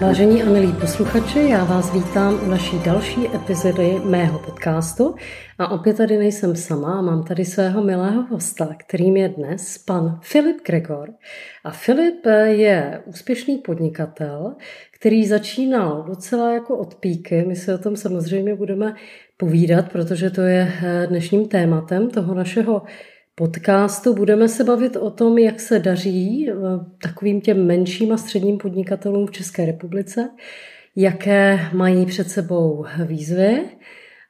Vážení a milí posluchači, já vás vítám u naší další epizody mého podcastu. A opět tady nejsem sama, mám tady svého milého hosta, kterým je dnes pan Filip Gregor. A Filip je úspěšný podnikatel, který začínal docela jako od píky. My se o tom samozřejmě budeme povídat, protože to je dnešním tématem toho našeho podcastu budeme se bavit o tom, jak se daří eh, takovým těm menším a středním podnikatelům v České republice, jaké mají před sebou výzvy,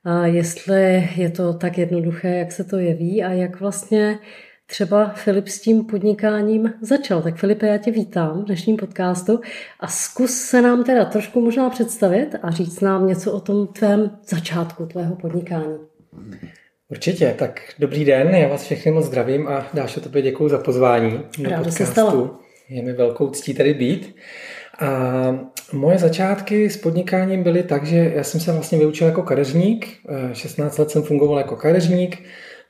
a jestli je to tak jednoduché, jak se to jeví a jak vlastně třeba Filip s tím podnikáním začal. Tak Filipe, já tě vítám v dnešním podcastu a zkus se nám teda trošku možná představit a říct nám něco o tom tvém začátku tvého podnikání. Určitě, tak dobrý den, já vás všechny moc zdravím a Dášo, tobě děkuji za pozvání do Ráda podcastu. Se stalo. Je mi velkou ctí tady být. A moje začátky s podnikáním byly tak, že já jsem se vlastně vyučil jako kadeřník, 16 let jsem fungoval jako kadeřník,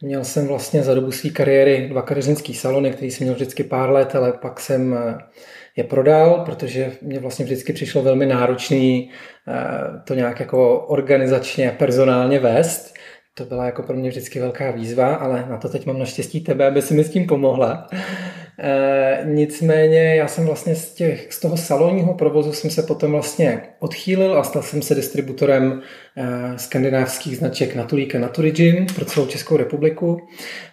Měl jsem vlastně za dobu své kariéry dva kadeřnické salony, který jsem měl vždycky pár let, ale pak jsem eh, je prodal, protože mě vlastně vždycky přišlo velmi náročný eh, to nějak jako organizačně, personálně vést to byla jako pro mě vždycky velká výzva, ale na to teď mám naštěstí tebe, aby si mi s tím pomohla. E, nicméně já jsem vlastně z, těch, z toho salonního provozu jsem se potom vlastně odchýlil a stal jsem se distributorem e, skandinávských značek Natulík a Naturigin pro celou Českou republiku.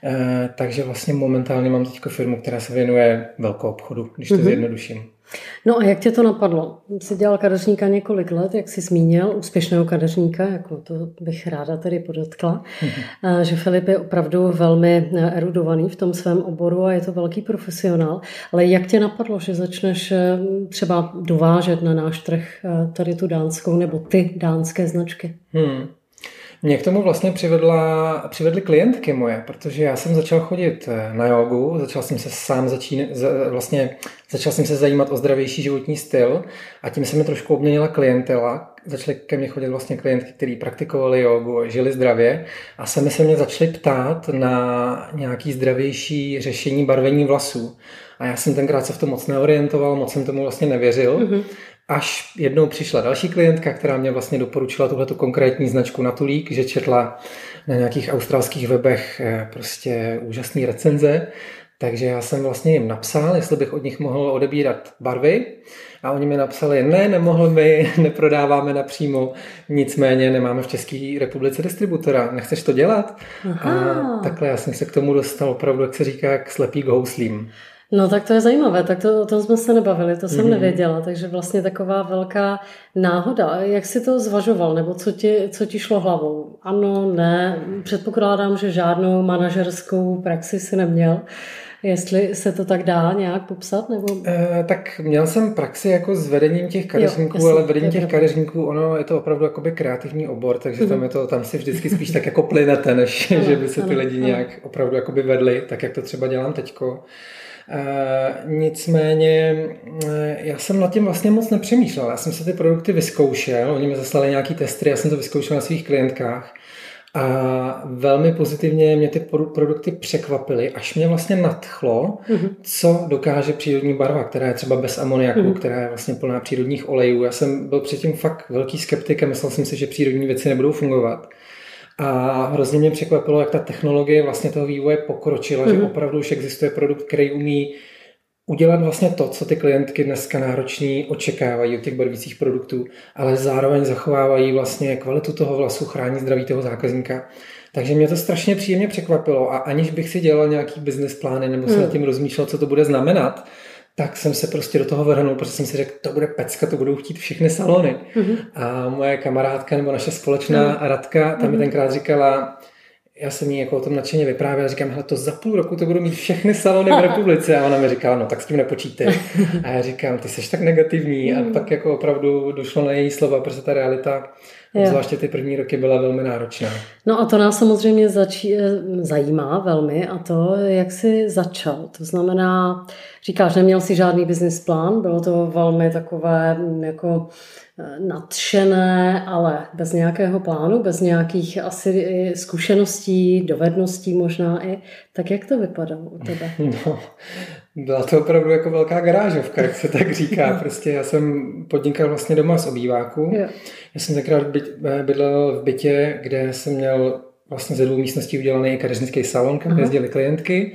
E, takže vlastně momentálně mám teď firmu, která se věnuje velkou obchodu, když to mm-hmm. zjednoduším. No a jak tě to napadlo? Jsi dělal kadeřníka několik let, jak jsi zmínil, úspěšného kadeřníka, jako to bych ráda tedy podotkla, mm-hmm. že Filip je opravdu velmi erudovaný v tom svém oboru a je to velký profesionál. Ale jak tě napadlo, že začneš eh, třeba dovážet na náš trh eh, tady tu dánskou nebo ty dánské značky? Hmm. Mě k tomu vlastně přivedla, přivedly klientky moje, protože já jsem začal chodit eh, na jogu, začal jsem se sám začín, vlastně začal jsem se zajímat o zdravější životní styl a tím se mi trošku obměnila klientela. Začaly ke mně chodit vlastně klientky, kteří praktikovali jogu, žili zdravě a sami se mě začali ptát na nějaký zdravější řešení barvení vlasů. A já jsem tenkrát se v tom moc neorientoval, moc jsem tomu vlastně nevěřil. Mm-hmm. Až jednou přišla další klientka, která mě vlastně doporučila tuhletu konkrétní značku Natulík, že četla na nějakých australských webech eh, prostě úžasné recenze. Takže já jsem vlastně jim napsal, jestli bych od nich mohl odebírat barvy a oni mi napsali, ne, nemohl by, neprodáváme napřímo, nicméně nemáme v České republice distributora, nechceš to dělat? Aha. A takhle já jsem se k tomu dostal opravdu, jak se říká, jak slepý k houslím. No tak to je zajímavé, tak to, o tom jsme se nebavili, to jsem mm-hmm. nevěděla, takže vlastně taková velká náhoda. Jak jsi to zvažoval, nebo co ti, co ti šlo hlavou? Ano, ne, předpokládám, že žádnou manažerskou praxi si neměl. Jestli se to tak dá nějak popsat? Nebo... E, tak měl jsem praxi jako s vedením těch kadeřníků, jo, ale vedení těch kadeřníků, ono je to opravdu jakoby kreativní obor, takže mm-hmm. tam, je to, tam si vždycky spíš tak jako plynete, než ano, že by se ty ano, lidi ano. nějak opravdu jakoby vedli, tak jak to třeba dělám teďko. Nicméně e, já jsem nad tím vlastně moc nepřemýšlel. Já jsem se ty produkty vyzkoušel, oni mi zaslali nějaký testy, já jsem to vyzkoušel na svých klientkách a velmi pozitivně mě ty produkty překvapily, až mě vlastně nadchlo, mm-hmm. co dokáže přírodní barva, která je třeba bez amoniaku, mm-hmm. která je vlastně plná přírodních olejů. Já jsem byl předtím fakt velký skeptik a myslel jsem si, že přírodní věci nebudou fungovat. A hrozně mě překvapilo, jak ta technologie vlastně toho vývoje pokročila, mm-hmm. že mhm. opravdu už existuje produkt, který umí udělat vlastně to, co ty klientky dneska nároční očekávají od těch barvících produktů, ale zároveň zachovávají vlastně kvalitu toho vlasu, chrání zdraví toho zákazníka. Takže mě to strašně příjemně překvapilo a aniž bych si dělal nějaký business plány nebo se hmm. nad tím rozmýšlel, co to bude znamenat, tak jsem se prostě do toho vrhnul, protože jsem si řekl, to bude pecka, to budou chtít všechny salony. Mm-hmm. A moje kamarádka nebo naše společná mm. Radka, tam mm-hmm. mi tenkrát říkala, já jsem jí jako o tom nadšeně vyprávěl, říkám, hele, to za půl roku to budou mít všechny salony v republice. A ona mi říkala, no tak s tím nepočítej. A já říkám, ty jsi tak negativní. A mm. pak jako opravdu došlo na její slova, protože ta realita Zvláště ty první roky byla velmi náročná. No a to nás samozřejmě začí, eh, zajímá velmi a to, jak jsi začal. To znamená, říkáš, neměl jsi žádný business plán, bylo to velmi takové mm, jako eh, nadšené, ale bez nějakého plánu, bez nějakých asi zkušeností, dovedností možná i. Tak jak to vypadalo u tebe? No, Byla to opravdu jako velká garážovka, jak se tak říká. Prostě já jsem podnikal vlastně doma z obýváku. Já jsem tenkrát bydlel v bytě, kde jsem měl vlastně ze dvou místností udělaný kadeřnický salon, kam jezdili klientky.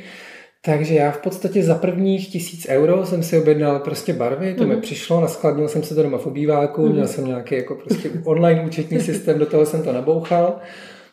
Takže já v podstatě za prvních tisíc euro jsem si objednal prostě barvy, to mm. mi mhm. přišlo, naskladnil jsem se to doma v obýváku, mm. měl jsem nějaký jako prostě online účetní systém, do toho jsem to nabouchal.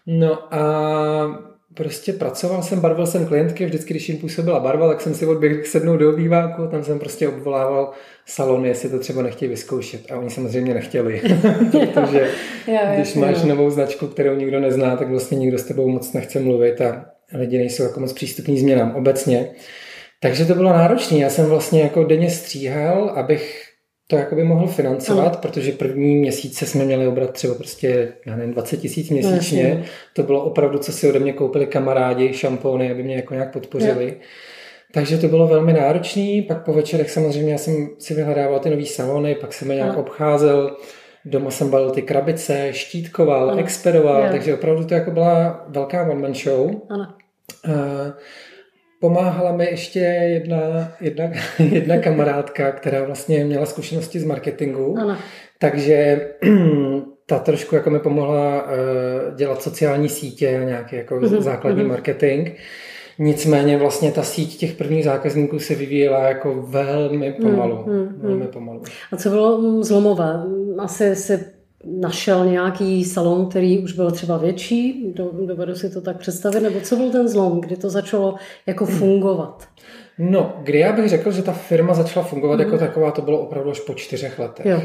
No a prostě pracoval jsem, barvil jsem klientky, vždycky, když jim působila barva, tak jsem si odběhl sednout do obýváku, tam jsem prostě obvolával salon, jestli to třeba nechtějí vyzkoušet. A oni samozřejmě nechtěli, protože jo, když máš jo. novou značku, kterou nikdo nezná, tak vlastně nikdo s tebou moc nechce mluvit a lidi nejsou jako moc přístupní změnám obecně. Takže to bylo náročné. Já jsem vlastně jako denně stříhal, abych to jakoby mohl financovat, no. protože první měsíce jsme měli obrat třeba prostě, já nevím, 20 tisíc měsíčně. No, to bylo opravdu, co si ode mě koupili kamarádi, šampóny, aby mě jako nějak podpořili. No. Takže to bylo velmi náročné. Pak po večerech samozřejmě já jsem si vyhledával ty nové salony, pak jsem je nějak no. obcházel. Doma jsem balil ty krabice, štítkoval, ano. expedoval, jo. takže opravdu to jako byla velká one-man show. Ano. Uh, Pomáhala mi ještě jedna, jedna, jedna kamarádka, která vlastně měla zkušenosti z marketingu. Ano. Takže ta trošku jako mi pomohla uh, dělat sociální sítě a nějaký jako mm-hmm. základní mm-hmm. marketing. Nicméně vlastně ta síť těch prvních zákazníků se vyvíjela jako velmi pomalu. Mm, mm, velmi pomalu. A co bylo zlomové? Asi se našel nějaký salon, který už byl třeba větší, dovedu si to tak představit, nebo co byl ten zlom, kdy to začalo jako fungovat? No, kdy já bych řekl, že ta firma začala fungovat mm. jako taková, to bylo opravdu až po čtyřech letech. Jo.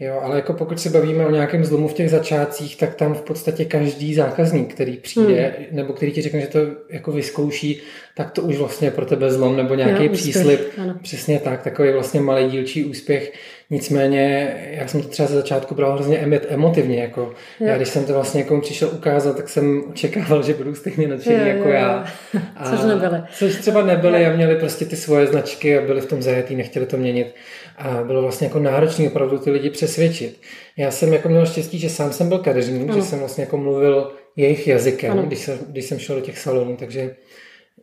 Jo, ale jako pokud se bavíme o nějakém zlomu v těch začátcích, tak tam v podstatě každý zákazník, který přijde, hmm. nebo který ti řekne, že to jako vyzkouší, tak to už vlastně pro tebe zlom nebo nějaký jo, příslip. Ano. Přesně tak, takový vlastně malý dílčí úspěch. Nicméně já jsem to třeba ze začátku bral hrozně emotivně. Jako. Já když jsem to vlastně někomu přišel ukázat, tak jsem očekával, že budou stejně nadšení jako jo, já. A což nebyly. Což třeba nebyly a měli prostě ty svoje značky a byli v tom zajetý, nechtěli to měnit. A bylo vlastně jako náročné opravdu ty lidi přesvědčit. Já jsem jako měl štěstí, že sám jsem byl kadeřník, že jsem vlastně jako mluvil jejich jazykem, když jsem, když jsem šel do těch salonů, takže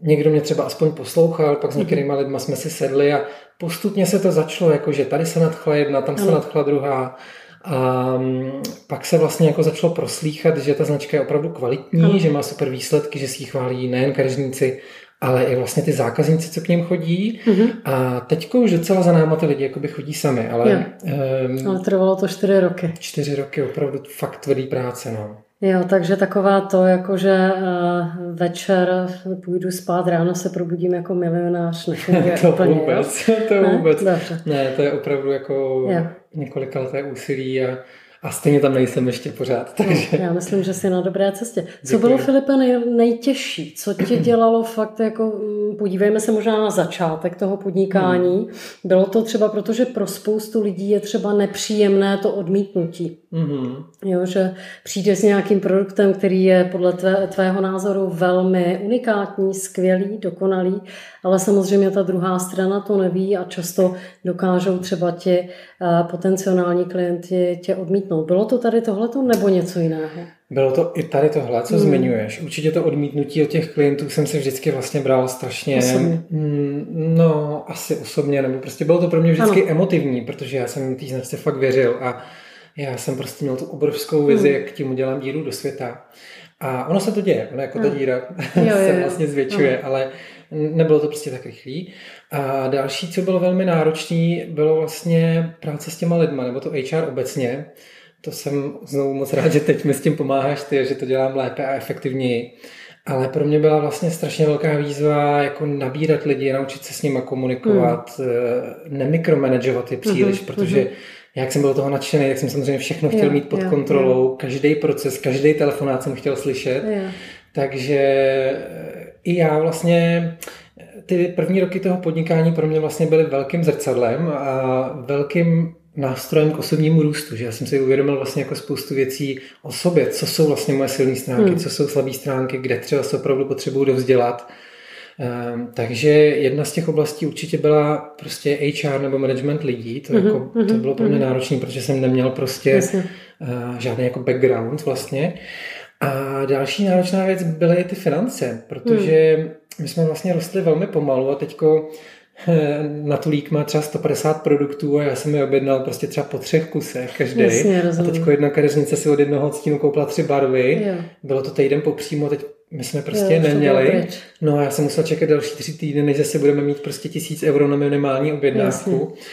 někdo mě třeba aspoň poslouchal, pak s některými mm-hmm. lidmi jsme si sedli a postupně se to začalo, jako že tady se nadchla jedna, tam se nadchla druhá. A mm, pak se vlastně jako začalo proslýchat, že ta značka je opravdu kvalitní, ano. že má super výsledky, že si ji chválí nejen kadeřníci, ale i vlastně ty zákazníci, co k ním chodí. Mm-hmm. A teď už docela za náma ty lidi jakoby chodí sami, ale... Um, ale trvalo to čtyři roky. Čtyři roky, opravdu fakt tvrdý práce, no. Jo, takže taková to, jako že uh, večer půjdu spát, ráno se probudím jako milionář, nefunguje to úplně, vůbec, jo? to ne? vůbec. Dobře. Ne, to je opravdu jako jo. několika leté úsilí a a stejně tam nejsem ještě pořád. No, takže... No, já myslím, že jsi na dobré cestě. Co Děkuji. bylo, Filipe, nej, nejtěžší? Co tě dělalo fakt jako, mm, podívejme se možná na začátek toho podnikání. Hmm. Bylo to třeba proto, že pro spoustu lidí je třeba nepříjemné to odmítnutí. Hmm. Jo, že přijde s nějakým produktem, který je podle tvé, tvého názoru velmi unikátní, skvělý, dokonalý, ale samozřejmě ta druhá strana to neví a často dokážou třeba ti eh, potenciální klienti tě odmítnout. Bylo to tady tohleto nebo něco jiného? Bylo to i tady tohle, co hmm. zmiňuješ. Určitě to odmítnutí od těch klientů jsem si vždycky vlastně bral strašně... Osobně. Mm, no, asi osobně, nebo prostě bylo to pro mě vždycky ano. emotivní, protože já jsem té značce fakt věřil a já jsem prostě měl tu obrovskou vizi, hmm. jak tím udělám díru do světa. A ono se to děje, ono jako ta díra jo, jo, se vlastně zvětšuje, jo. ale nebylo to prostě tak rychlý. A další, co bylo velmi náročné, bylo vlastně práce s těma lidma, nebo to HR obecně. To jsem znovu moc rád, že teď mi s tím pomáháš ty, že to dělám lépe a efektivněji. Ale pro mě byla vlastně strašně velká výzva jako nabírat lidi, naučit se s nimi komunikovat, hmm. nemikromanagovat je příliš, mm-hmm, protože mm-hmm. jak jsem byl toho nadšený, tak jsem samozřejmě všechno chtěl jo, mít pod jo, kontrolou, jo. každý proces, každý telefonát jsem chtěl slyšet. Jo. Takže i já vlastně ty první roky toho podnikání pro mě vlastně byly velkým zrcadlem a velkým nástrojem k osobnímu růstu, že já jsem si uvědomil vlastně jako spoustu věcí o sobě, co jsou vlastně moje silné stránky, hmm. co jsou slabé stránky, kde třeba se opravdu potřebuju dovzdělat. Um, takže jedna z těch oblastí určitě byla prostě HR nebo management lidí, to, mm-hmm, jako, to mhm, bylo pro mě mm-hmm. náročné, protože jsem neměl prostě uh, žádný jako background vlastně. A další náročná věc byly ty finance, protože hmm. my jsme vlastně rostli velmi pomalu a teďko na tulík má třeba 150 produktů a já jsem je objednal prostě třeba po třech kusech každý. Jasně, a teď jedna kadeřnice si od jednoho odstínu koupila tři barvy. Jo. Bylo to týden popřímo, teď my jsme prostě jo, neměli. No a já jsem musel čekat další tři týdny, než zase budeme mít prostě tisíc euro na minimální objednávku. Jasně.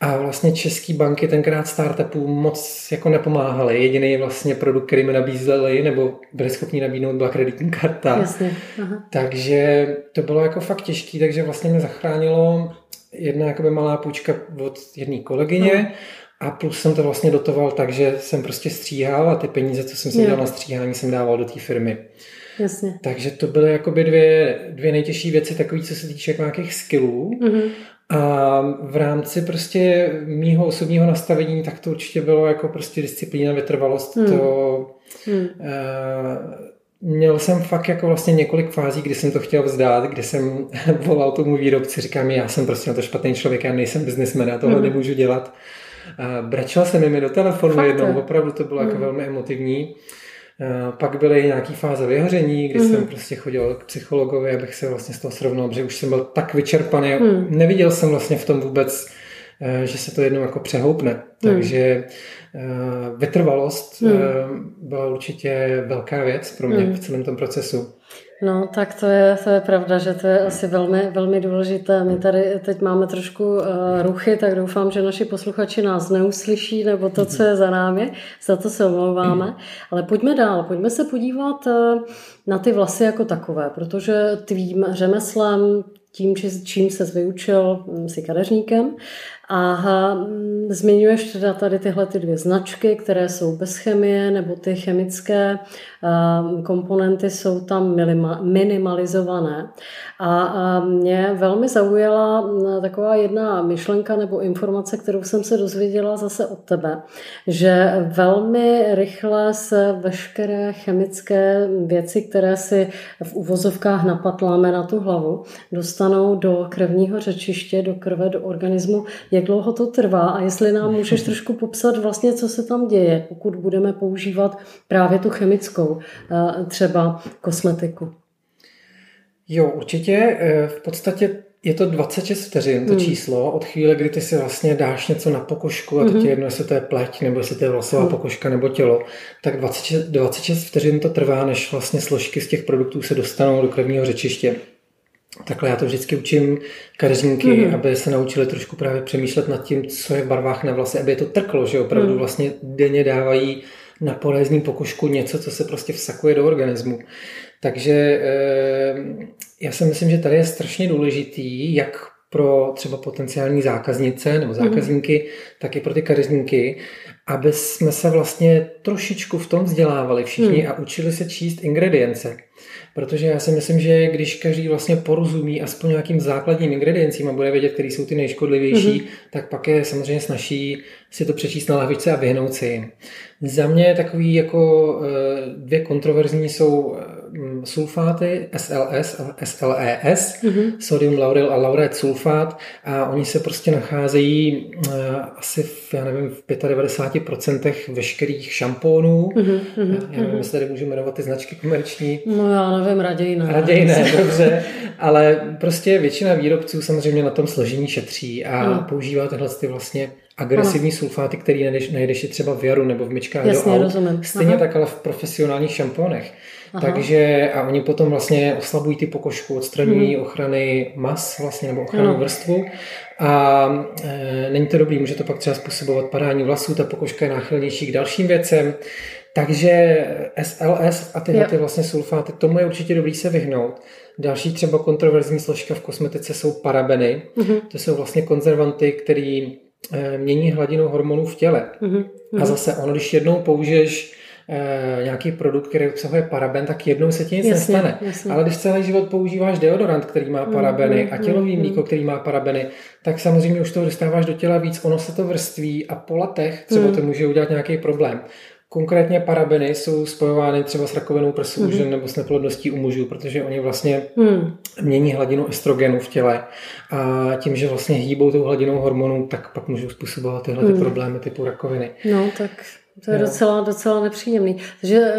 A vlastně české banky tenkrát startupů moc jako nepomáhaly. Jediný vlastně produkt, který mi nabízeli nebo byli schopni nabídnout, byla kreditní karta. Jasně. Aha. Takže to bylo jako fakt těžké, takže vlastně mě zachránilo jedna jakoby malá půjčka od jedné kolegyně no. a plus jsem to vlastně dotoval tak, že jsem prostě stříhal a ty peníze, co jsem si dělal na stříhání, jsem dával do té firmy. Jasně. Takže to byly jakoby dvě, dvě nejtěžší věci, takové, co se týče jako nějakých skillů. Mm-hmm. A v rámci prostě mýho osobního nastavení, tak to určitě bylo jako prostě disciplína, vytrvalost. Hmm. To, hmm. Uh, měl jsem fakt jako vlastně několik fází, kdy jsem to chtěl vzdát, kdy jsem volal tomu výrobci, říkám, já jsem prostě na to špatný člověk, já nejsem biznismen, já tohle hmm. nemůžu dělat. Uh, brečel jsem mi do telefonu fakt jednou, opravdu to bylo hmm. jako velmi emotivní. Eh, pak byly nějaký fáze vyhoření, kdy mm-hmm. jsem prostě chodil k psychologovi, abych se vlastně z toho srovnal, protože už jsem byl tak vyčerpaný. Mm. Neviděl jsem vlastně v tom vůbec, eh, že se to jednou jako přehoupne. Mm. Takže eh, vytrvalost mm. byla určitě velká věc pro mě mm. v celém tom procesu. No, tak to je, to je pravda, že to je asi velmi, velmi důležité. My tady teď máme trošku uh, ruchy, tak doufám, že naši posluchači nás neuslyší, nebo to, co je za námi, za to se omlouváme. Ale pojďme dál, pojďme se podívat uh, na ty vlasy jako takové, protože tvým řemeslem, tím, čím se vyučil, hm, si kadeřníkem, a hm, zmiňuješ teda tady tyhle ty dvě značky, které jsou bez chemie, nebo ty chemické hm, komponenty jsou tam minimalizované. A mě velmi zaujala hm, taková jedna myšlenka nebo informace, kterou jsem se dozvěděla zase od tebe, že velmi rychle se veškeré chemické věci, které si v uvozovkách napatláme na tu hlavu, dostanou do krevního řečiště, do krve, do organismu jak dlouho to trvá a jestli nám můžeš trošku popsat vlastně, co se tam děje, pokud budeme používat právě tu chemickou eh, třeba kosmetiku. Jo, určitě. Eh, v podstatě je to 26 vteřin, to hmm. číslo, od chvíle, kdy ty si vlastně dáš něco na pokožku, a teď hmm. jedno, jestli to je pleť, nebo jestli to je vlasová hmm. pokožka, nebo tělo, tak 26, 26 vteřin to trvá, než vlastně složky z těch produktů se dostanou do krevního řečiště. Takhle já to vždycky učím kadeřníky, mm-hmm. aby se naučili trošku právě přemýšlet nad tím, co je v barvách na vlasy, aby je to trklo, že opravdu mm. vlastně denně dávají na polézní pokožku něco, co se prostě vsakuje do organismu. Takže eh, já si myslím, že tady je strašně důležitý, jak pro třeba potenciální zákaznice nebo mhm. zákazníky, mm. tak i pro ty kadeřníky, aby jsme se vlastně trošičku v tom vzdělávali všichni mm. a učili se číst ingredience. Protože já si myslím, že když každý vlastně porozumí aspoň nějakým základním ingrediencím a bude vědět, které jsou ty nejškodlivější, mm-hmm. tak pak je samozřejmě snaží si to přečíst na lahvičce a vyhnout si jim. Za mě takový jako eh, dvě kontroverzní jsou eh, sulfáty SLS a SLES, mm-hmm. sodium lauryl a lauret sulfát a oni se prostě nacházejí eh, asi v, já nevím, v 95% veškerých šampónů. Mm-hmm. Já nevím, mhm. jestli tady můžu jmenovat ty značky komerční. No já nevím, raději ne. Raději ne, dobře. Ale prostě většina výrobců samozřejmě na tom složení šetří a mm. používá tyhle ty vlastně agresivní ano. sulfáty, který najdeš, najdeš i třeba v jaru nebo v myčkách Jasně, do aut. Rozumím. Stejně Aha. tak ale v profesionálních šampónech. Aha. Takže a oni potom vlastně oslabují ty pokožku, odstraňují hmm. ochrany mas vlastně nebo ochranu ano. vrstvu a e, není to dobrý, může to pak třeba způsobovat padání vlasů, ta pokožka je náchylnější k dalším věcem. Takže SLS a tyhle ty vlastně sulfáty, tomu je určitě dobrý se vyhnout. Další třeba kontroverzní složka v kosmetice jsou parabeny. Mm-hmm. To jsou vlastně konzervanty, které Eh, mění hladinu hormonů v těle. Mm-hmm. A zase ono, když jednou použiješ e, nějaký produkt, který obsahuje paraben, tak jednou se ti nic jasně, nestane. Jasně. Ale když celý život používáš deodorant, který má parabeny mm, a tělový mm, mlíko, který má parabeny, tak samozřejmě už to dostáváš do těla víc, ono se to vrství a po letech třeba mm. to může udělat nějaký problém. Konkrétně parabeny jsou spojovány třeba s rakovinou prsu mm-hmm. žen nebo s neplodností u mužů, protože oni vlastně mm. mění hladinu estrogenu v těle a tím, že vlastně hýbou tou hladinou hormonů, tak pak můžou způsobovat tyhle mm. ty problémy typu rakoviny. No, tak To je docela, docela nepříjemný. Takže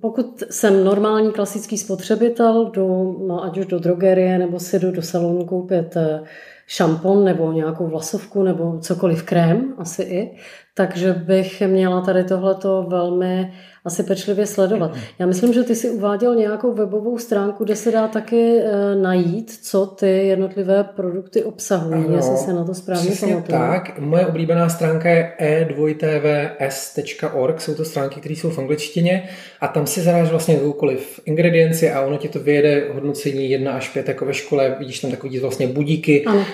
pokud jsem normální klasický spotřebitel, jdu, no, ať už do drogerie, nebo si jdu do salonu koupit eh, šampon nebo nějakou vlasovku nebo cokoliv krém, asi i, takže bych měla tady tohleto velmi asi pečlivě sledovat. Já myslím, že ty si uváděl nějakou webovou stránku, kde se dá taky e, najít, co ty jednotlivé produkty obsahují, ano, jestli se na to správně pamatuju. tak. Moje oblíbená stránka je e2tvs.org, jsou to stránky, které jsou v angličtině a tam si zadáš vlastně jakoukoliv ingredienci a ono ti to vyjede hodnocení 1 až 5 jako ve škole, vidíš tam takový vlastně budíky, ano.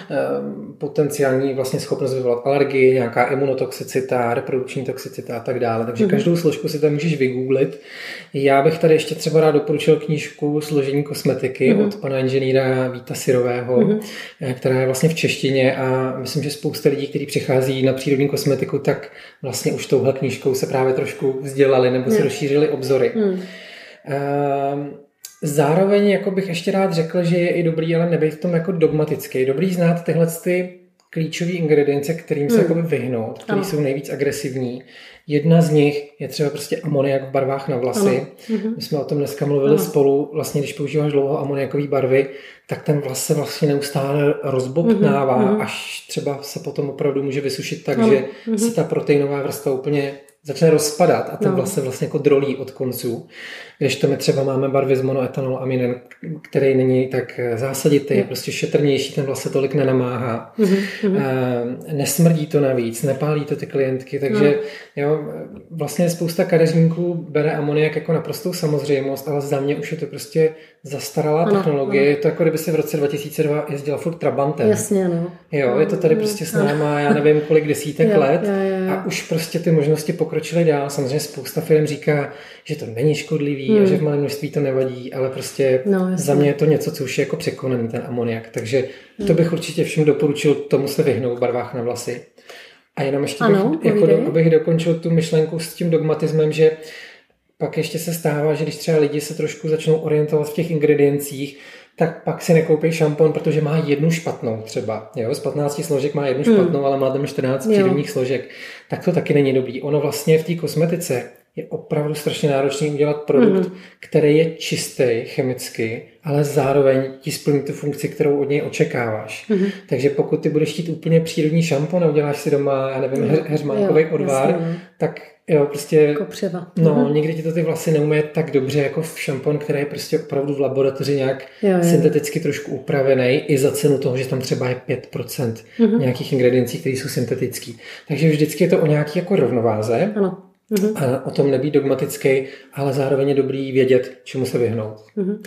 potenciální vlastně schopnost vyvolat alergii, nějaká imunotoxicita, reprodukční toxicita a tak dále. Takže mm-hmm. každou složku si tam můžeš vygooglit. Já bych tady ještě třeba rád doporučil knížku Složení kosmetiky mm-hmm. od pana inženýra Víta Sirového, mm-hmm. která je vlastně v češtině a myslím, že spousta lidí, kteří přichází na přírodní kosmetiku, tak vlastně už touhle knížkou se právě trošku vzdělali nebo si rozšířili obzory. Mm. Zároveň jako bych ještě rád řekl, že je i dobrý, ale nebejt v tom jako dogmatický. Dobrý znát tyhle ty klíčové ingredience, kterým se hmm. vyhnout, které jsou nejvíc agresivní. Jedna z nich je třeba prostě amoniak v barvách na vlasy. Ano. Mhm. My jsme o tom dneska mluvili ano. spolu. Vlastně, když používáš dlouho amoniakové barvy, tak ten vlas se vlastně neustále rozbobtnává, ano. až třeba se potom opravdu může vysušit tak, ano. že ano. se ta proteinová vrstva úplně začne rozpadat a ten no. vlas se vlastně jako drolí od konců. Když to my třeba máme barvy z monoetanol který není tak zásaditý, je prostě šetrnější, ten vlas se tolik nenamáhá. Mm-hmm. E, nesmrdí to navíc, nepálí to ty klientky, takže no. jo, vlastně spousta kadeřníků bere amoniak jako naprostou samozřejmost, ale za mě už je to prostě zastaralá ano, technologie. Ano. Je to jako kdyby si v roce 2002 jezdila furt Trabantem. Jasně, no. Jo, je to tady prostě s náma, já nevím kolik desítek jo, let jo, jo. a už prostě ty možnosti pokročily dál. Samozřejmě spousta firm říká, že to není škodlivý hmm. a že v malém množství to nevadí, ale prostě no, za mě je to něco, co už je jako překonaný, ten amoniak. Takže hmm. to bych určitě všem doporučil tomu se vyhnout v barvách na vlasy. A jenom ještě ano, bych, jako do, abych dokončil tu myšlenku s tím dogmatismem, že pak ještě se stává, že když třeba lidi se trošku začnou orientovat v těch ingrediencích, tak pak si nekoupí šampon, protože má jednu špatnou třeba. Jo? Z 15 složek má jednu hmm. špatnou, ale má tam 14 přírodních složek. Tak to taky není dobrý. Ono vlastně v té kosmetice je opravdu strašně náročný udělat produkt, mm. který je čistý chemicky, ale zároveň ti splní tu funkci, kterou od něj očekáváš. Mm. Takže pokud ty budeš chtít úplně přírodní šampon a uděláš si doma, já nevím, her, heřmánkový odvár, jasně, no. tak jo, prostě... Kopřeva. No, mm. někdy ti to ty vlasy neumí tak dobře jako v šampon, který je prostě opravdu v laboratoři nějak jo, jo. synteticky trošku upravený i za cenu toho, že tam třeba je 5% mm. nějakých ingrediencí, které jsou syntetický. Takže vždycky je to o nějaký jako rovnováze. Ano. Mm-hmm. A o tom nebýt dogmatický, ale zároveň je dobrý vědět, čemu se vyhnout. Mm-hmm.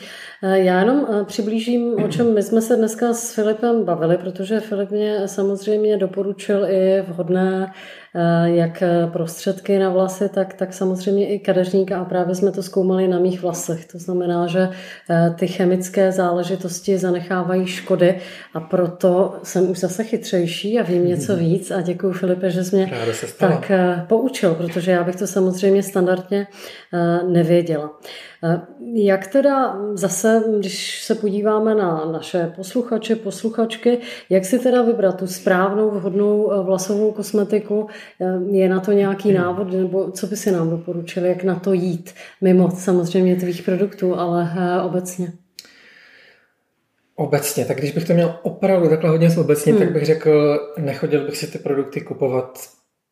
Já jenom eh, přiblížím, o čem my jsme se dneska s Filipem bavili, protože Filip mě samozřejmě doporučil i vhodné Eh, jak eh, prostředky na vlasy, tak, tak samozřejmě i kadeřníka. A právě jsme to zkoumali na mých vlasech. To znamená, že eh, ty chemické záležitosti zanechávají škody. A proto jsem už zase chytřejší a vím něco víc. A děkuji Filipe, že jsi mě tak poučil, protože já bych to samozřejmě standardně nevěděla. Eh, jak teda zase, když se podíváme na naše posluchače, posluchačky, jak si teda vybrat tu správnou, vhodnou eh, vlasovou kosmetiku? Eh, je na to nějaký návod, nebo co by si nám doporučili, jak na to jít? Mimo samozřejmě tvých produktů, ale obecně. Obecně, tak když bych to měl opravdu takhle hodně obecně, hmm. tak bych řekl, nechodil bych si ty produkty kupovat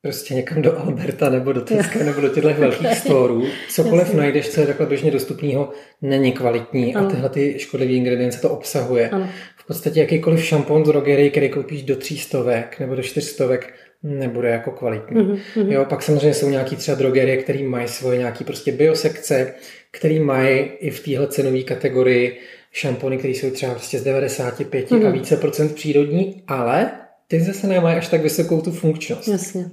prostě někam do Alberta nebo do Teska nebo do těchto velkých storů. Cokoliv Jasně. najdeš, co je takhle běžně dostupného, není kvalitní ano. a tyhle ty škodlivé ingredience to obsahuje. Ano. V podstatě jakýkoliv šampon z drogerie, který koupíš do třístovek nebo do čtyřstovek, nebude jako kvalitní. Mm-hmm. Jo, pak samozřejmě jsou nějaký třeba drogerie, které mají svoje nějaký prostě biosekce, které mají i v téhle cenové kategorii šampony, které jsou třeba prostě z 95 mm-hmm. a více procent přírodní, ale ty zase nemají až tak vysokou tu funkčnost. Jasně.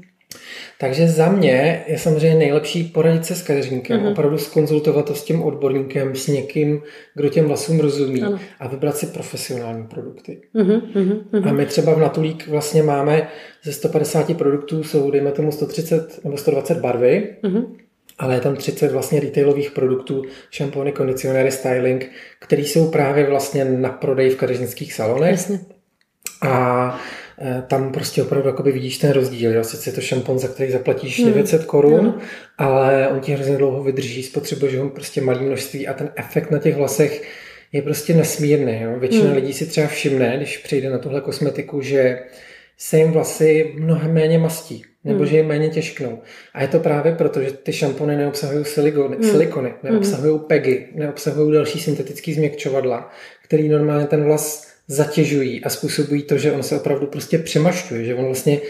Takže za mě je samozřejmě nejlepší poradit se s kadeřníkem, mm-hmm. opravdu skonzultovat to s tím odborníkem, s někým, kdo těm vlasům rozumí ano. a vybrat si profesionální produkty. Mm-hmm. A my třeba v Natulík vlastně máme ze 150 produktů jsou, dejme tomu, 130 nebo 120 barvy, mm-hmm. ale je tam 30 vlastně retailových produktů, šampony, kondicionéry, styling, které jsou právě vlastně na prodej v kadeřnických salonech. Jasně. A tam prostě opravdu jakoby vidíš ten rozdíl. Jo? Sice je to šampon, za který zaplatíš 900 hmm. korun, hmm. ale on ti hrozně dlouho vydrží, spotřebuješ ho prostě malý množství a ten efekt na těch vlasech je prostě nesmírný. Jo? Většina hmm. lidí si třeba všimne, když přijde na tuhle kosmetiku, že se jim vlasy mnohem méně mastí, nebo hmm. že jim méně těžknou. A je to právě proto, že ty šampony neobsahují silikony, hmm. silikony neobsahují pegy, neobsahují další syntetické změkčovadla, který normálně ten vlas zatěžují a způsobují to, že on se opravdu prostě přemašťuje, že on vlastně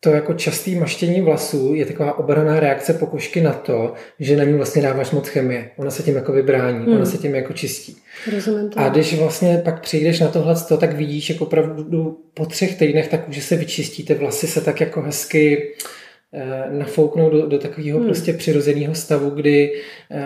to jako častý maštění vlasů je taková obraná reakce pokožky na to, že na ní vlastně dáváš moc chemie. Ona se tím jako vybrání, hmm. ona se tím jako čistí. Rozumím to. A když vlastně pak přijdeš na tohle, tak vidíš jako opravdu po třech týdnech tak už se vyčistí, ty vlasy se tak jako hezky eh, nafouknou do, do takového hmm. prostě přirozeného stavu, kdy eh,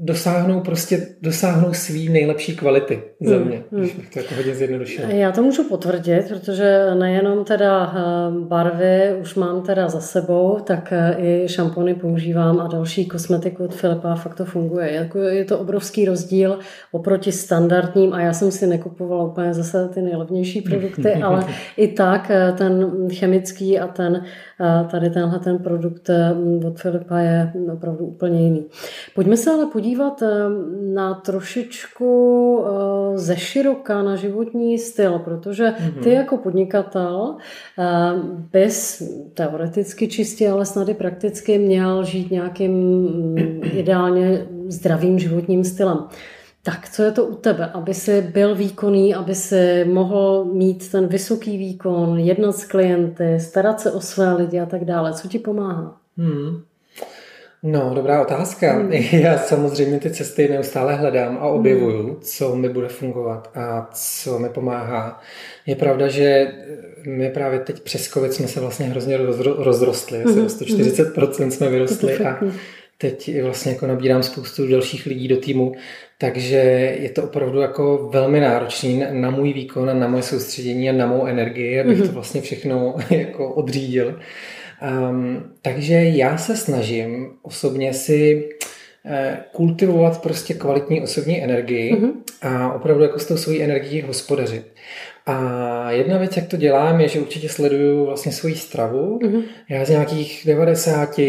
dosáhnou prostě, dosáhnou svý nejlepší kvality za hmm, mě, hmm, když bych to jako hodně zjednodušil. Já to můžu potvrdit, protože nejenom teda eh, barvy už mám teda za sebou, tak eh, i šampony používám a další kosmetiku od Filipa fakt to funguje. Jako je to obrovský rozdíl oproti standardním a já jsem si nekupovala úplně zase ty nejlevnější produkty, ale i tak eh, ten chemický a ten tady tenhle ten produkt od Filipa je opravdu úplně jiný. Pojďme se ale podívat podívat eh, na trošičku eh, ze široka na životní styl, protože ty mhm. jako podnikatel eh, bys teoreticky čistě, ale snad i prakticky měl žít nějakým mm, ideálně zdravým životním stylem. Tak co je to u tebe, aby si byl výkonný, aby si mohl mít ten vysoký výkon, jednat s klienty, starat se o své lidi a tak dále? Co ti pomáhá? Hmm. No, dobrá otázka. Hmm. Já samozřejmě ty cesty neustále hledám a objevuju, hmm. co mi bude fungovat a co mi pomáhá. Je pravda, že my právě teď přes COVID jsme se vlastně hrozně rozrostli. Asi hmm. o 140% jsme vyrostli a teď vlastně jako nabírám spoustu dalších lidí do týmu, takže je to opravdu jako velmi náročný na můj výkon, na moje soustředění a na mou energii, abych to hmm. vlastně všechno jako odřídil. Um, takže já se snažím osobně si eh, kultivovat prostě kvalitní osobní energii mm-hmm. a opravdu jako s tou svojí energií hospodařit. A jedna věc, jak to dělám, je, že určitě sleduju vlastně svoji stravu. Mm-hmm. Já z nějakých 90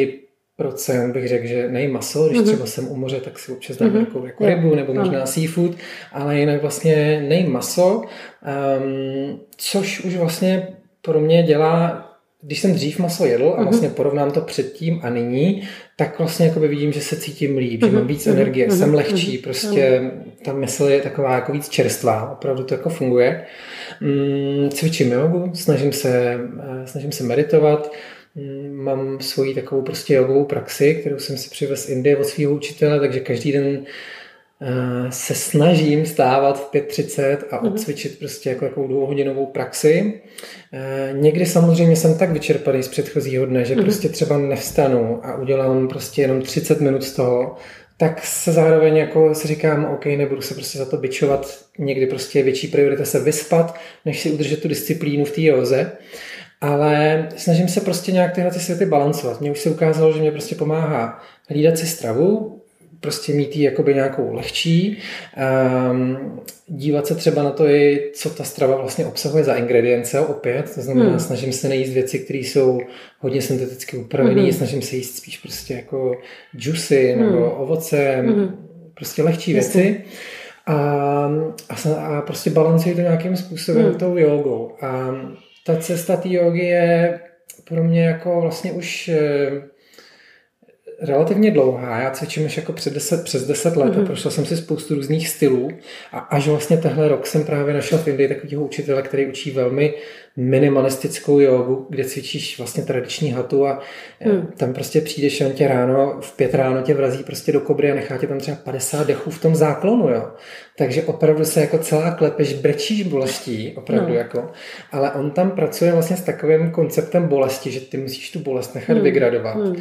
procent bych řekl, že nej maso, když mm-hmm. třeba jsem u moře, tak si občas dám mm-hmm. jako, jako rybu nebo možná seafood, ale jinak vlastně nej maso, um, což už vlastně pro mě dělá když jsem dřív maso jedl a mhm. vlastně porovnám to předtím a nyní, tak vlastně jakoby vidím, že se cítím líp, že mám mhm. víc mhm. energie, jsem lehčí, prostě ta mysl je taková jako víc čerstvá, opravdu to jako funguje. Mm, cvičím jogu, snažím se, eh, snažím se meditovat, mm, mám svoji takovou prostě jogovou praxi, kterou jsem si přivez z Indie od svého učitele, takže každý den se snažím stávat v 5.30 a mhm. odcvičit prostě jako takovou dvouhodinovou praxi. Eh, někdy samozřejmě jsem tak vyčerpaný z předchozího dne, že mhm. prostě třeba nevstanu a udělám prostě jenom 30 minut z toho, tak se zároveň jako si říkám, OK, nebudu se prostě za to bičovat, někdy prostě je větší priorita se vyspat, než si udržet tu disciplínu v té joze. Ale snažím se prostě nějak tyhle ty světy balancovat. Mně už se ukázalo, že mě prostě pomáhá hlídat si stravu, prostě mít ji jakoby nějakou lehčí, um, dívat se třeba na to, i, co ta strava vlastně obsahuje za ingredience opět, to znamená, hmm. snažím se nejíst věci, které jsou hodně synteticky upravené, hmm. snažím se jíst spíš prostě jako juicy hmm. nebo ovoce, hmm. prostě lehčí Jasně. věci. A, a, a prostě balancuji to nějakým způsobem hmm. tou jogou. A ta cesta té jogy je pro mě jako vlastně už eh, relativně dlouhá. Já cvičím už jako před 10, přes 10 let mm-hmm. a mhm. prošel jsem si spoustu různých stylů a až vlastně tehle rok jsem právě našel v Indii takového učitele, který učí velmi minimalistickou jogu, kde cvičíš vlastně tradiční hatu a mm. tam prostě přijdeš, on tě ráno, v pět ráno tě vrazí prostě do kobry a nechá tě tam třeba 50 dechů v tom záklonu, jo. Takže opravdu se jako celá klepeš, brečíš bolestí, opravdu no. jako. Ale on tam pracuje vlastně s takovým konceptem bolesti, že ty musíš tu bolest nechat mm. vygradovat. Mm.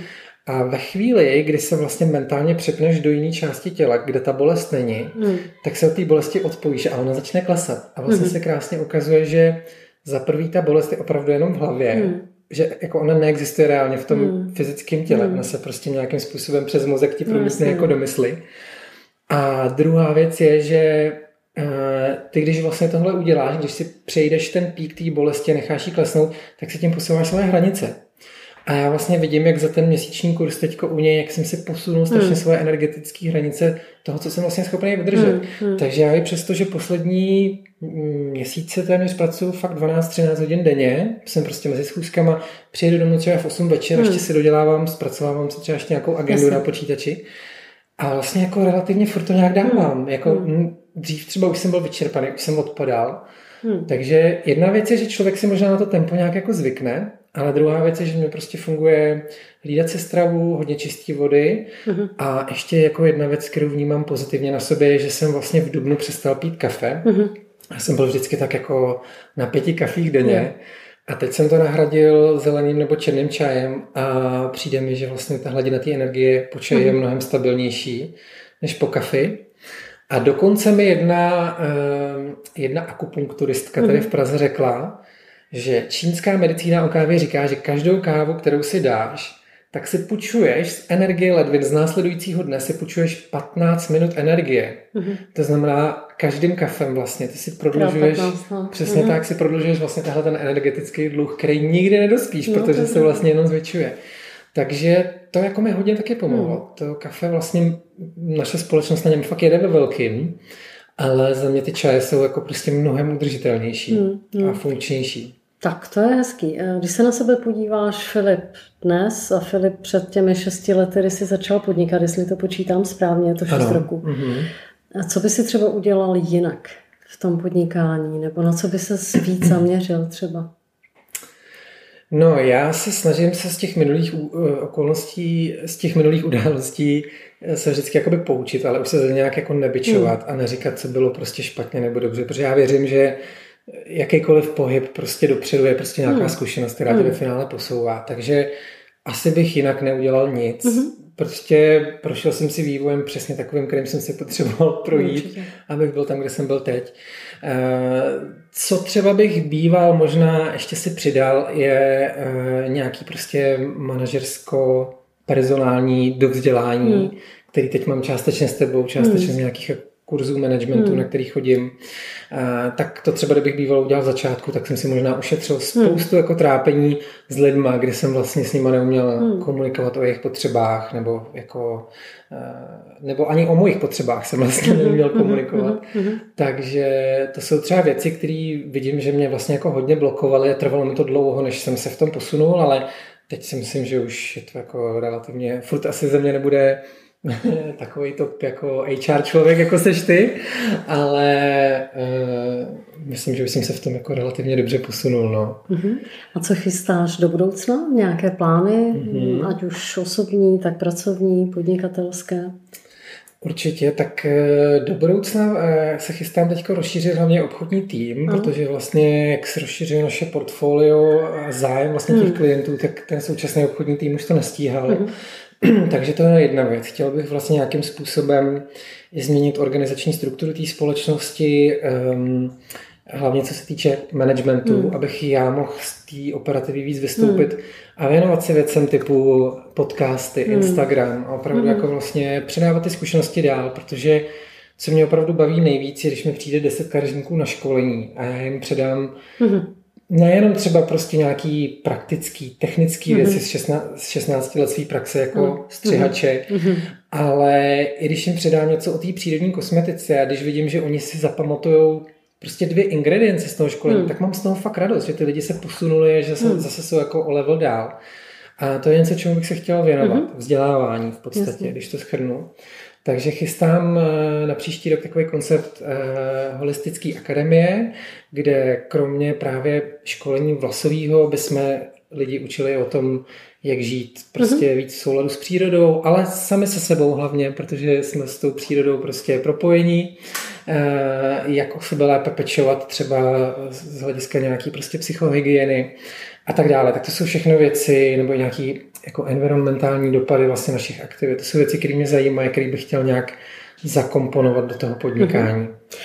A ve chvíli, kdy se vlastně mentálně přepneš do jiné části těla, kde ta bolest není, mm. tak se od té bolesti odpojíš a ona začne klesat. A vlastně mm. se krásně ukazuje, že za prvý ta bolest je opravdu jenom v hlavě, mm. že jako ona neexistuje reálně v tom mm. fyzickém těle, mm. ona se prostě nějakým způsobem přes mozek ti promítne mm. jako do mysli. A druhá věc je, že ty, když vlastně tohle uděláš, když si přejdeš ten pík té bolesti, necháš ji klesnout, tak si tím posouváš své hranice. A já vlastně vidím, jak za ten měsíční kurz teďko u něj, jak jsem si posunul strašně hmm. svoje energetické hranice toho, co jsem vlastně schopný vydržet. Hmm. Takže já i přesto, že poslední měsíce téměř pracuji fakt 12-13 hodin denně, jsem prostě mezi schůzkama, přijedu domů třeba v 8 večer, hmm. ještě si dodělávám, zpracovávám si třeba ještě nějakou agendu Jasně. na počítači. A vlastně jako relativně furt to nějak dávám. Hmm. Jako hmm. dřív třeba už jsem byl vyčerpaný, už jsem odpadal. Hmm. Takže jedna věc je, že člověk si možná na to tempo nějak jako zvykne, ale druhá věc je, že mě prostě funguje hlídat si stravu, hodně čisté vody uh-huh. a ještě jako jedna věc, kterou vnímám pozitivně na sobě, je, že jsem vlastně v Dubnu přestal pít kafe. Uh-huh. Já jsem byl vždycky tak jako na pěti kafích denně. Uh-huh. A teď jsem to nahradil zeleným nebo černým čajem a přijde mi, že vlastně ta hladina té energie po čaji je mnohem stabilnější než po kafi. A dokonce mi jedna, eh, jedna akupunkturistka tady v Praze řekla, že čínská medicína o kávě říká, že každou kávu, kterou si dáš, tak si půjčuješ z energie ledvin z následujícího dne si půjčuješ 15 minut energie. Mm-hmm. To znamená, každým kafem vlastně ty si prodlužuješ, 15, no. přesně mm-hmm. tak si prodlužuješ vlastně tenhle ten energetický dluh, který nikdy nedospíš, no, protože se vlastně jenom zvětšuje. Takže to jako mi hodně taky pomohlo. Mm. To kafe vlastně, naše společnost na něm fakt jede ve velkým, ale za mě ty čaje jsou jako prostě mnohem udržitelnější mm, mm. a funkčnější. Tak, to je hezký. Eh, když se na sebe podíváš, Filip, dnes a Filip před těmi šesti lety, kdy jsi začal podnikat, jestli to počítám správně, je to šest roku. Mm-hmm. A co by si třeba udělal jinak v tom podnikání? Nebo na co by se víc zaměřil třeba? No, já se snažím se z těch minulých eh, okolností, z těch minulých událostí eh, se vždycky jakoby poučit, ale už se za nějak jako nebyčovat mm. a neříkat, co bylo prostě špatně nebo dobře, protože já věřím, že jakýkoliv pohyb prostě dopředu je prostě nějaká hmm. zkušenost, která tě ve hmm. finále posouvá. Takže asi bych jinak neudělal nic. Hmm. Prostě prošel jsem si vývojem přesně takovým, kterým jsem si potřeboval projít, Určitě. abych byl tam, kde jsem byl teď. Eh, co třeba bych býval, možná ještě si přidal, je eh, nějaký prostě manažersko personální dovzdělání, hmm. který teď mám částečně s tebou, částečně hmm. z nějakých kurzů managementu, hmm. na který chodím, tak to třeba, kdybych býval udělal v začátku, tak jsem si možná ušetřil spoustu hmm. jako trápení s lidma, kdy jsem vlastně s nimi neuměl hmm. komunikovat o jejich potřebách, nebo jako, nebo ani o mojich potřebách jsem vlastně hmm. neuměl hmm. komunikovat. Hmm. Takže to jsou třeba věci, které vidím, že mě vlastně jako hodně blokovaly a trvalo mi to dlouho, než jsem se v tom posunul, ale teď si myslím, že už je to jako relativně, furt asi ze mě nebude takový top jako HR člověk, jako seš ty, ale uh, myslím, že už jsem se v tom jako relativně dobře posunul. No. Uh-huh. A co chystáš do budoucna? Nějaké plány, uh-huh. ať už osobní, tak pracovní, podnikatelské? Určitě, tak eh, do budoucna eh, se chystám teď rozšířit hlavně obchodní tým, uh-huh. protože vlastně jak se rozšířuje naše portfolio a zájem vlastně těch uh-huh. klientů, tak ten současný obchodní tým už to nestíhal. Uh-huh. Takže to je jedna věc. Chtěl bych vlastně nějakým způsobem změnit organizační strukturu té společnosti, um, hlavně co se týče managementu, hmm. abych já mohl z té operativy víc vystoupit hmm. a věnovat se věcem typu podcasty, hmm. Instagram a opravdu hmm. jako vlastně předávat ty zkušenosti dál, protože co mě opravdu baví nejvíc, je, když mi přijde 10 kadeřníků na školení a já jim předám hmm nejenom třeba prostě nějaký praktický, technický mm-hmm. věci z 16, z 16 let své praxe jako mm-hmm. střihače, mm-hmm. ale i když jim předám něco o té přírodní kosmetice a když vidím, že oni si zapamatujou prostě dvě ingredience z toho školení, mm. tak mám z toho fakt radost, že ty lidi se posunuli, že se, mm. zase jsou jako o level dál. A to je něco, čemu bych se chtěl věnovat, mm-hmm. vzdělávání v podstatě, Jasně. když to schrnu. Takže chystám eh, na příští rok takový koncept eh, holistické akademie, kde kromě právě školení vlasového bychom lidi učili o tom, jak žít prostě mm-hmm. víc v souladu s přírodou, ale sami se sebou hlavně, protože jsme s tou přírodou prostě propojení, eh, jak o sebe lépe pečovat třeba z hlediska nějaký prostě psychohygieny a tak dále. Tak to jsou všechno věci, nebo nějaký jako environmentální dopady vlastně našich aktivit. To jsou věci, které mě zajímají, které bych chtěl nějak zakomponovat do toho podnikání. Mm-hmm.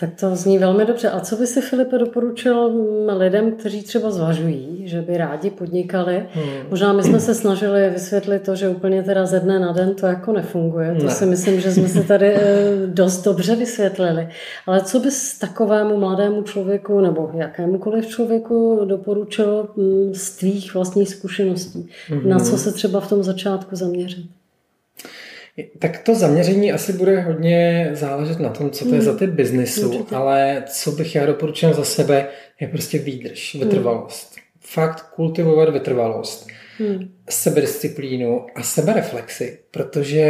Tak to zní velmi dobře. A co by si, Filipe, doporučil lidem, kteří třeba zvažují, že by rádi podnikali? Hmm. Možná my jsme se snažili vysvětlit to, že úplně teda ze dne na den to jako nefunguje. To ne. si myslím, že jsme si tady eh, dost dobře vysvětlili. Ale co bys takovému mladému člověku nebo jakémukoliv člověku doporučil hm, z tvých vlastních zkušeností? Hmm. Na co se třeba v tom začátku zaměřit? Tak to zaměření asi bude hodně záležet na tom, co to je za typ biznisu, ale co bych já doporučil za sebe, je prostě výdrž, vytrvalost. Hmm. Fakt kultivovat vytrvalost hmm. sebedisciplínu a sebereflexy, protože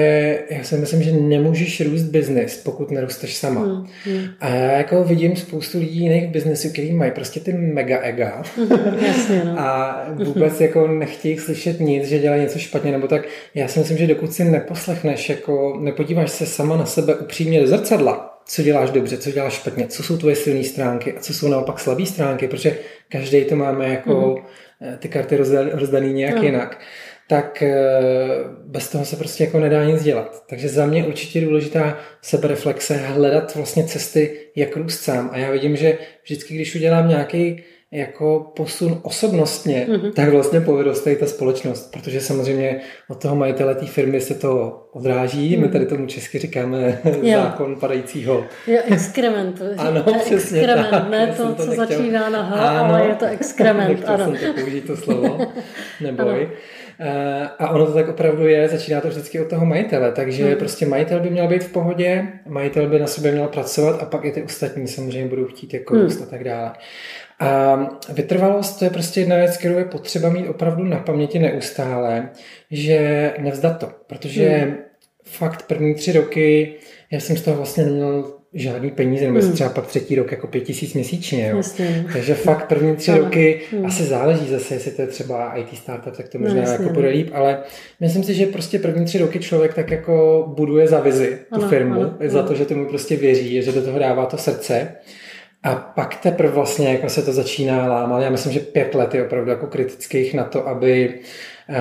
já si myslím, že nemůžeš růst biznis, pokud nerosteš sama. Hmm. Hmm. A já jako vidím spoustu lidí jiných biznesů, kteří mají prostě ty mega ega Jasně, no. a vůbec jako nechtějí slyšet nic, že dělají něco špatně, nebo tak já si myslím, že dokud si neposlechneš, jako nepodíváš se sama na sebe upřímně do zrcadla, co děláš dobře, co děláš špatně, co jsou tvoje silné stránky a co jsou naopak slabé stránky, protože každý to máme jako mm ty karty rozdaný nějak no. jinak, tak eh, bez toho se prostě jako nedá nic dělat. Takže za mě určitě důležitá sebereflexe, hledat vlastně cesty, jak růst sám. A já vidím, že vždycky, když udělám nějaký jako posun osobnostně, mm-hmm. tak vlastně povedostají ta společnost, protože samozřejmě od toho majitele té firmy se to odráží, mm-hmm. my mhm. tady tomu česky říkáme jo. zákon padajícího. Jo, exkrement. ano, přesně exkrement, tak. ne to, to co nechtěl. začíná na H, ano, ale je to exkrement. Nechtěl ano. jsem to použít to slovo, neboj. Ano. Eh, a ono to tak opravdu je, začíná to vždycky od toho majitele, takže hmm. prostě majitel by měl být v pohodě, majitel by na sobě měl pracovat a pak i ty ostatní samozřejmě budou chtít jako hmm. růst a tak dále. A vytrvalost to je prostě jedna věc, kterou je potřeba mít opravdu na paměti neustále, že nevzdat to, protože hmm. fakt první tři roky já jsem z toho vlastně neměl žádný peníze, nebo hmm. třeba pak třetí rok jako pět tisíc měsíčně. Jo. Jasně. Takže fakt první tři ano. roky hmm. asi záleží zase, jestli to je třeba IT startup, tak to možná no, jako bude líp, ale myslím si, že prostě první tři roky člověk tak jako buduje za vizi tu ano, firmu, ano, za to, že tomu prostě věří, že do toho dává to srdce. A pak teprve vlastně jako se to začíná lámat. Já myslím, že pět let je opravdu jako kritických na to, aby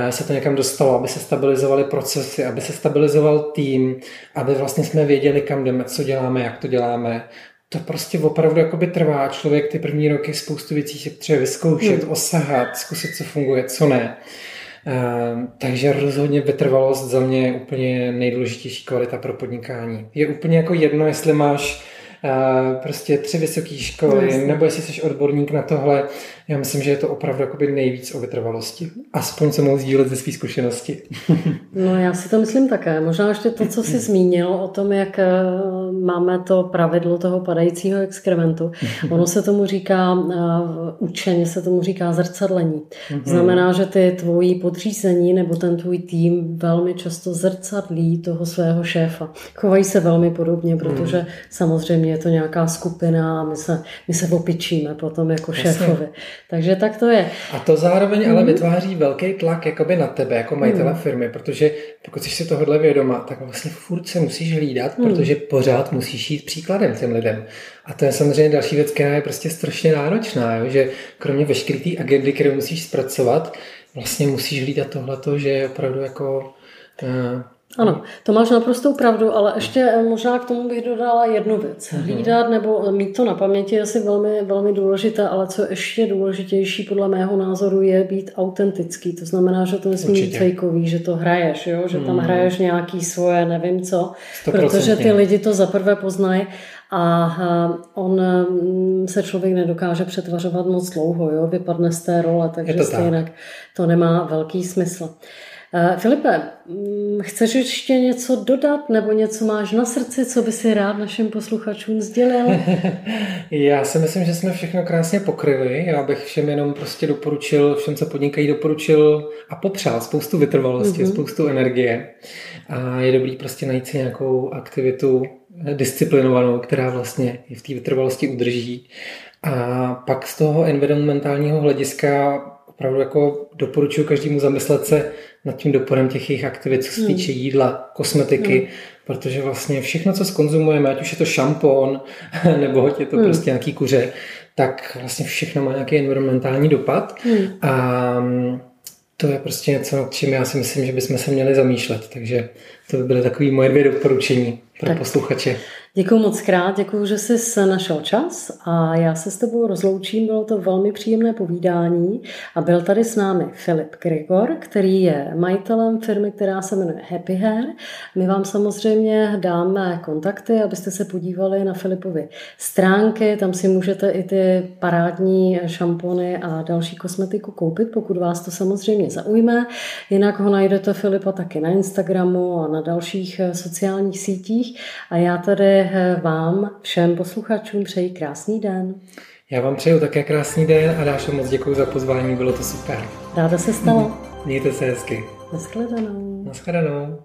se to někam dostalo, aby se stabilizovaly procesy, aby se stabilizoval tým, aby vlastně jsme věděli, kam jdeme, co děláme, jak to děláme. To prostě opravdu jakoby trvá. Člověk ty první roky spoustu věcí si třeba vyzkoušet, hmm. osahat, zkusit, co funguje, co ne. Uh, takže rozhodně vytrvalost za mě je úplně nejdůležitější kvalita pro podnikání. Je úplně jako jedno, jestli máš prostě tři vysoké školy, no, nebo jestli jsi odborník na tohle, já myslím, že je to opravdu jakoby nejvíc o vytrvalosti. Aspoň se mohu sdílet ze své zkušenosti. no já si to myslím také. Možná ještě to, co jsi zmínil o tom, jak eh, máme to pravidlo toho padajícího exkrementu. Ono se tomu říká, eh, učeně se tomu říká zrcadlení. Mhm. Znamená, že ty tvojí podřízení nebo ten tvůj tým velmi často zrcadlí toho svého šéfa. Chovají se velmi podobně, protože mhm. samozřejmě je to nějaká skupina a my se, my se opičíme potom jako šéfovi. Takže tak to je. A to zároveň mm. ale mhm. vytváří velký tlak jakoby na tebe, jako majitele mm. firmy, protože pokud jsi si tohohle vědoma, tak vlastně furt se musíš hlídat, mm. protože pořád musíš jít příkladem těm lidem. A to je samozřejmě další věc, která je prostě strašně náročná, jo? že kromě veškeré té agendy, kterou musíš zpracovat, vlastně musíš hlídat tohleto, že je opravdu jako uh, ano, to máš naprostou pravdu, ale ještě eh, možná k tomu bych dodala jednu věc. Mhm. Hlídat nebo mít to na paměti je asi velmi, velmi důležité, ale co ještě důležitější podle mého názoru je být autentický. To znamená, že to nesmí být fejkový, že to hraješ, jo? že tam mhm. hraješ nějaký svoje nevím co, 100%. protože ty lidi to zaprvé poznají a eh, on mm, se člověk nedokáže přetvařovat moc dlouho, jo? vypadne z té role, takže to stejně tak. to nemá velký smysl. Eh, Filipe, mm, chceš ještě něco dodat nebo něco máš na srdci, co by si rád našim posluchačům sdělil? Já si myslím, že jsme všechno krásně pokryli. Já bych všem jenom prostě doporučil, všem, co podnikají, doporučil a popřál spoustu vytrvalosti, mm-hmm. spoustu energie. A je dobrý prostě najít si nějakou aktivitu disciplinovanou, která vlastně je v té vytrvalosti udrží. A pak z toho environmentálního hlediska opravdu jako doporučuji každému zamyslet se nad tím dopadem těch jejich aktivit, co se hmm. týče jídla, kosmetiky, hmm. protože vlastně všechno, co skonzumujeme, ať už je to šampon, nebo je to hmm. prostě nějaký kuře, tak vlastně všechno má nějaký environmentální dopad. Hmm. A mm, to je prostě něco, nad čím já si myslím, že bychom se měli zamýšlet. Takže To by byly takové moje dvě doporučení pro tak. posluchače. Děkuji moc krát, děkuji, že jsi našel čas a já se s tebou rozloučím. Bylo to velmi příjemné povídání a byl tady s námi Filip Grigor, který je majitelem firmy, která se jmenuje Happy Hair. My vám samozřejmě dáme kontakty, abyste se podívali na Filipovy stránky, tam si můžete i ty parádní šampony a další kosmetiku koupit, pokud vás to samozřejmě zaujme. Jinak ho najdete Filipa taky na Instagramu a na dalších sociálních sítích a já tady vám všem posluchačům přeji krásný den. Já vám přeju také krásný den a Dášo moc děkuji za pozvání, bylo to super. Ráda se stalo. Mějte se hezky. Naschledanou. Naschledanou.